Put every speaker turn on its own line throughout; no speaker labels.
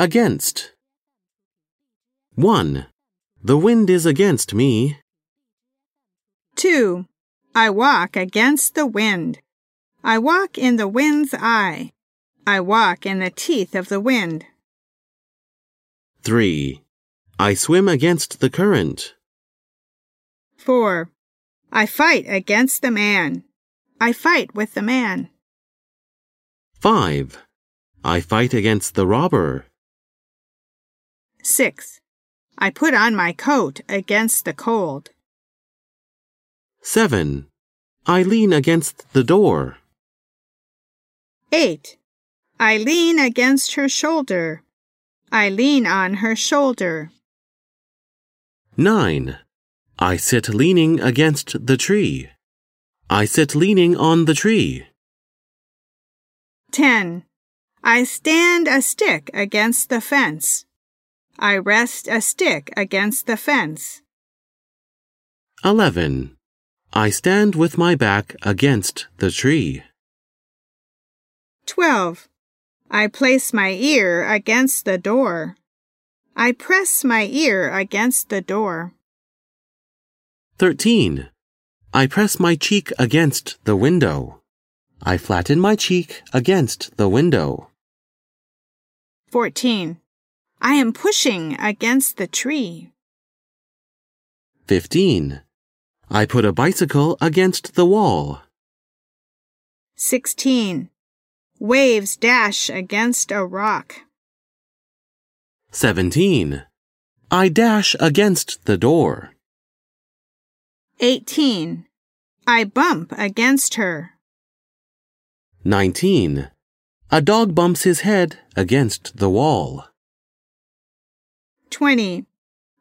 Against. 1. The wind is against me.
2. I walk against the wind. I walk in the wind's eye. I walk in the teeth of the wind.
3. I swim against the current.
4. I fight against the man. I fight with the man.
5. I fight against the robber.
6. I put on my coat against the cold.
7. I lean against the door.
8. I lean against her shoulder. I lean on her shoulder.
9. I sit leaning against the tree. I sit leaning on the tree.
10. I stand a stick against the fence. I rest a stick against the fence.
11. I stand with my back against the tree.
12. I place my ear against the door. I press my ear against the door.
13. I press my cheek against the window. I flatten my cheek against the window.
14. I am pushing against the tree.
15. I put a bicycle against the wall.
16. Waves dash against a rock.
17. I dash against the door.
18. I bump against her.
19. A dog bumps his head against the wall.
20.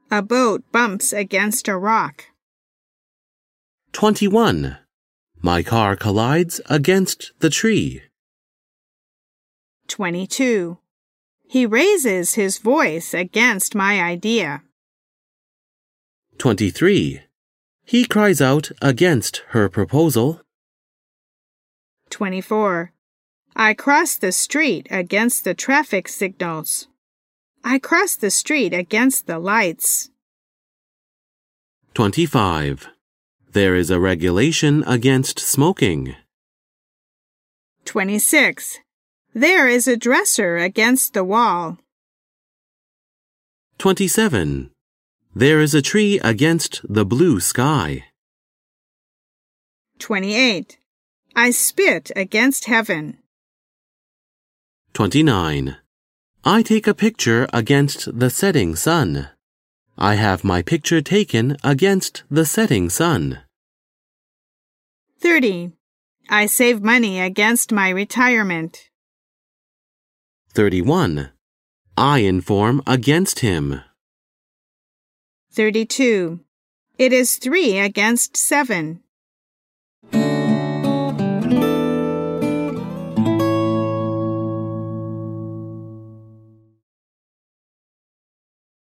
A boat bumps against a rock.
21. My car collides against the tree.
22. He raises his voice against my idea.
23. He cries out against her proposal.
24. I cross the street against the traffic signals. I cross the street against the lights.
25. There is a regulation against smoking.
26. There is a dresser against the wall.
27. There is a tree against the blue sky.
28. I spit against heaven.
29. I take a picture against the setting sun. I have my picture taken against the setting sun.
30. I save money against my retirement.
31. I inform against him.
32. It is three against seven.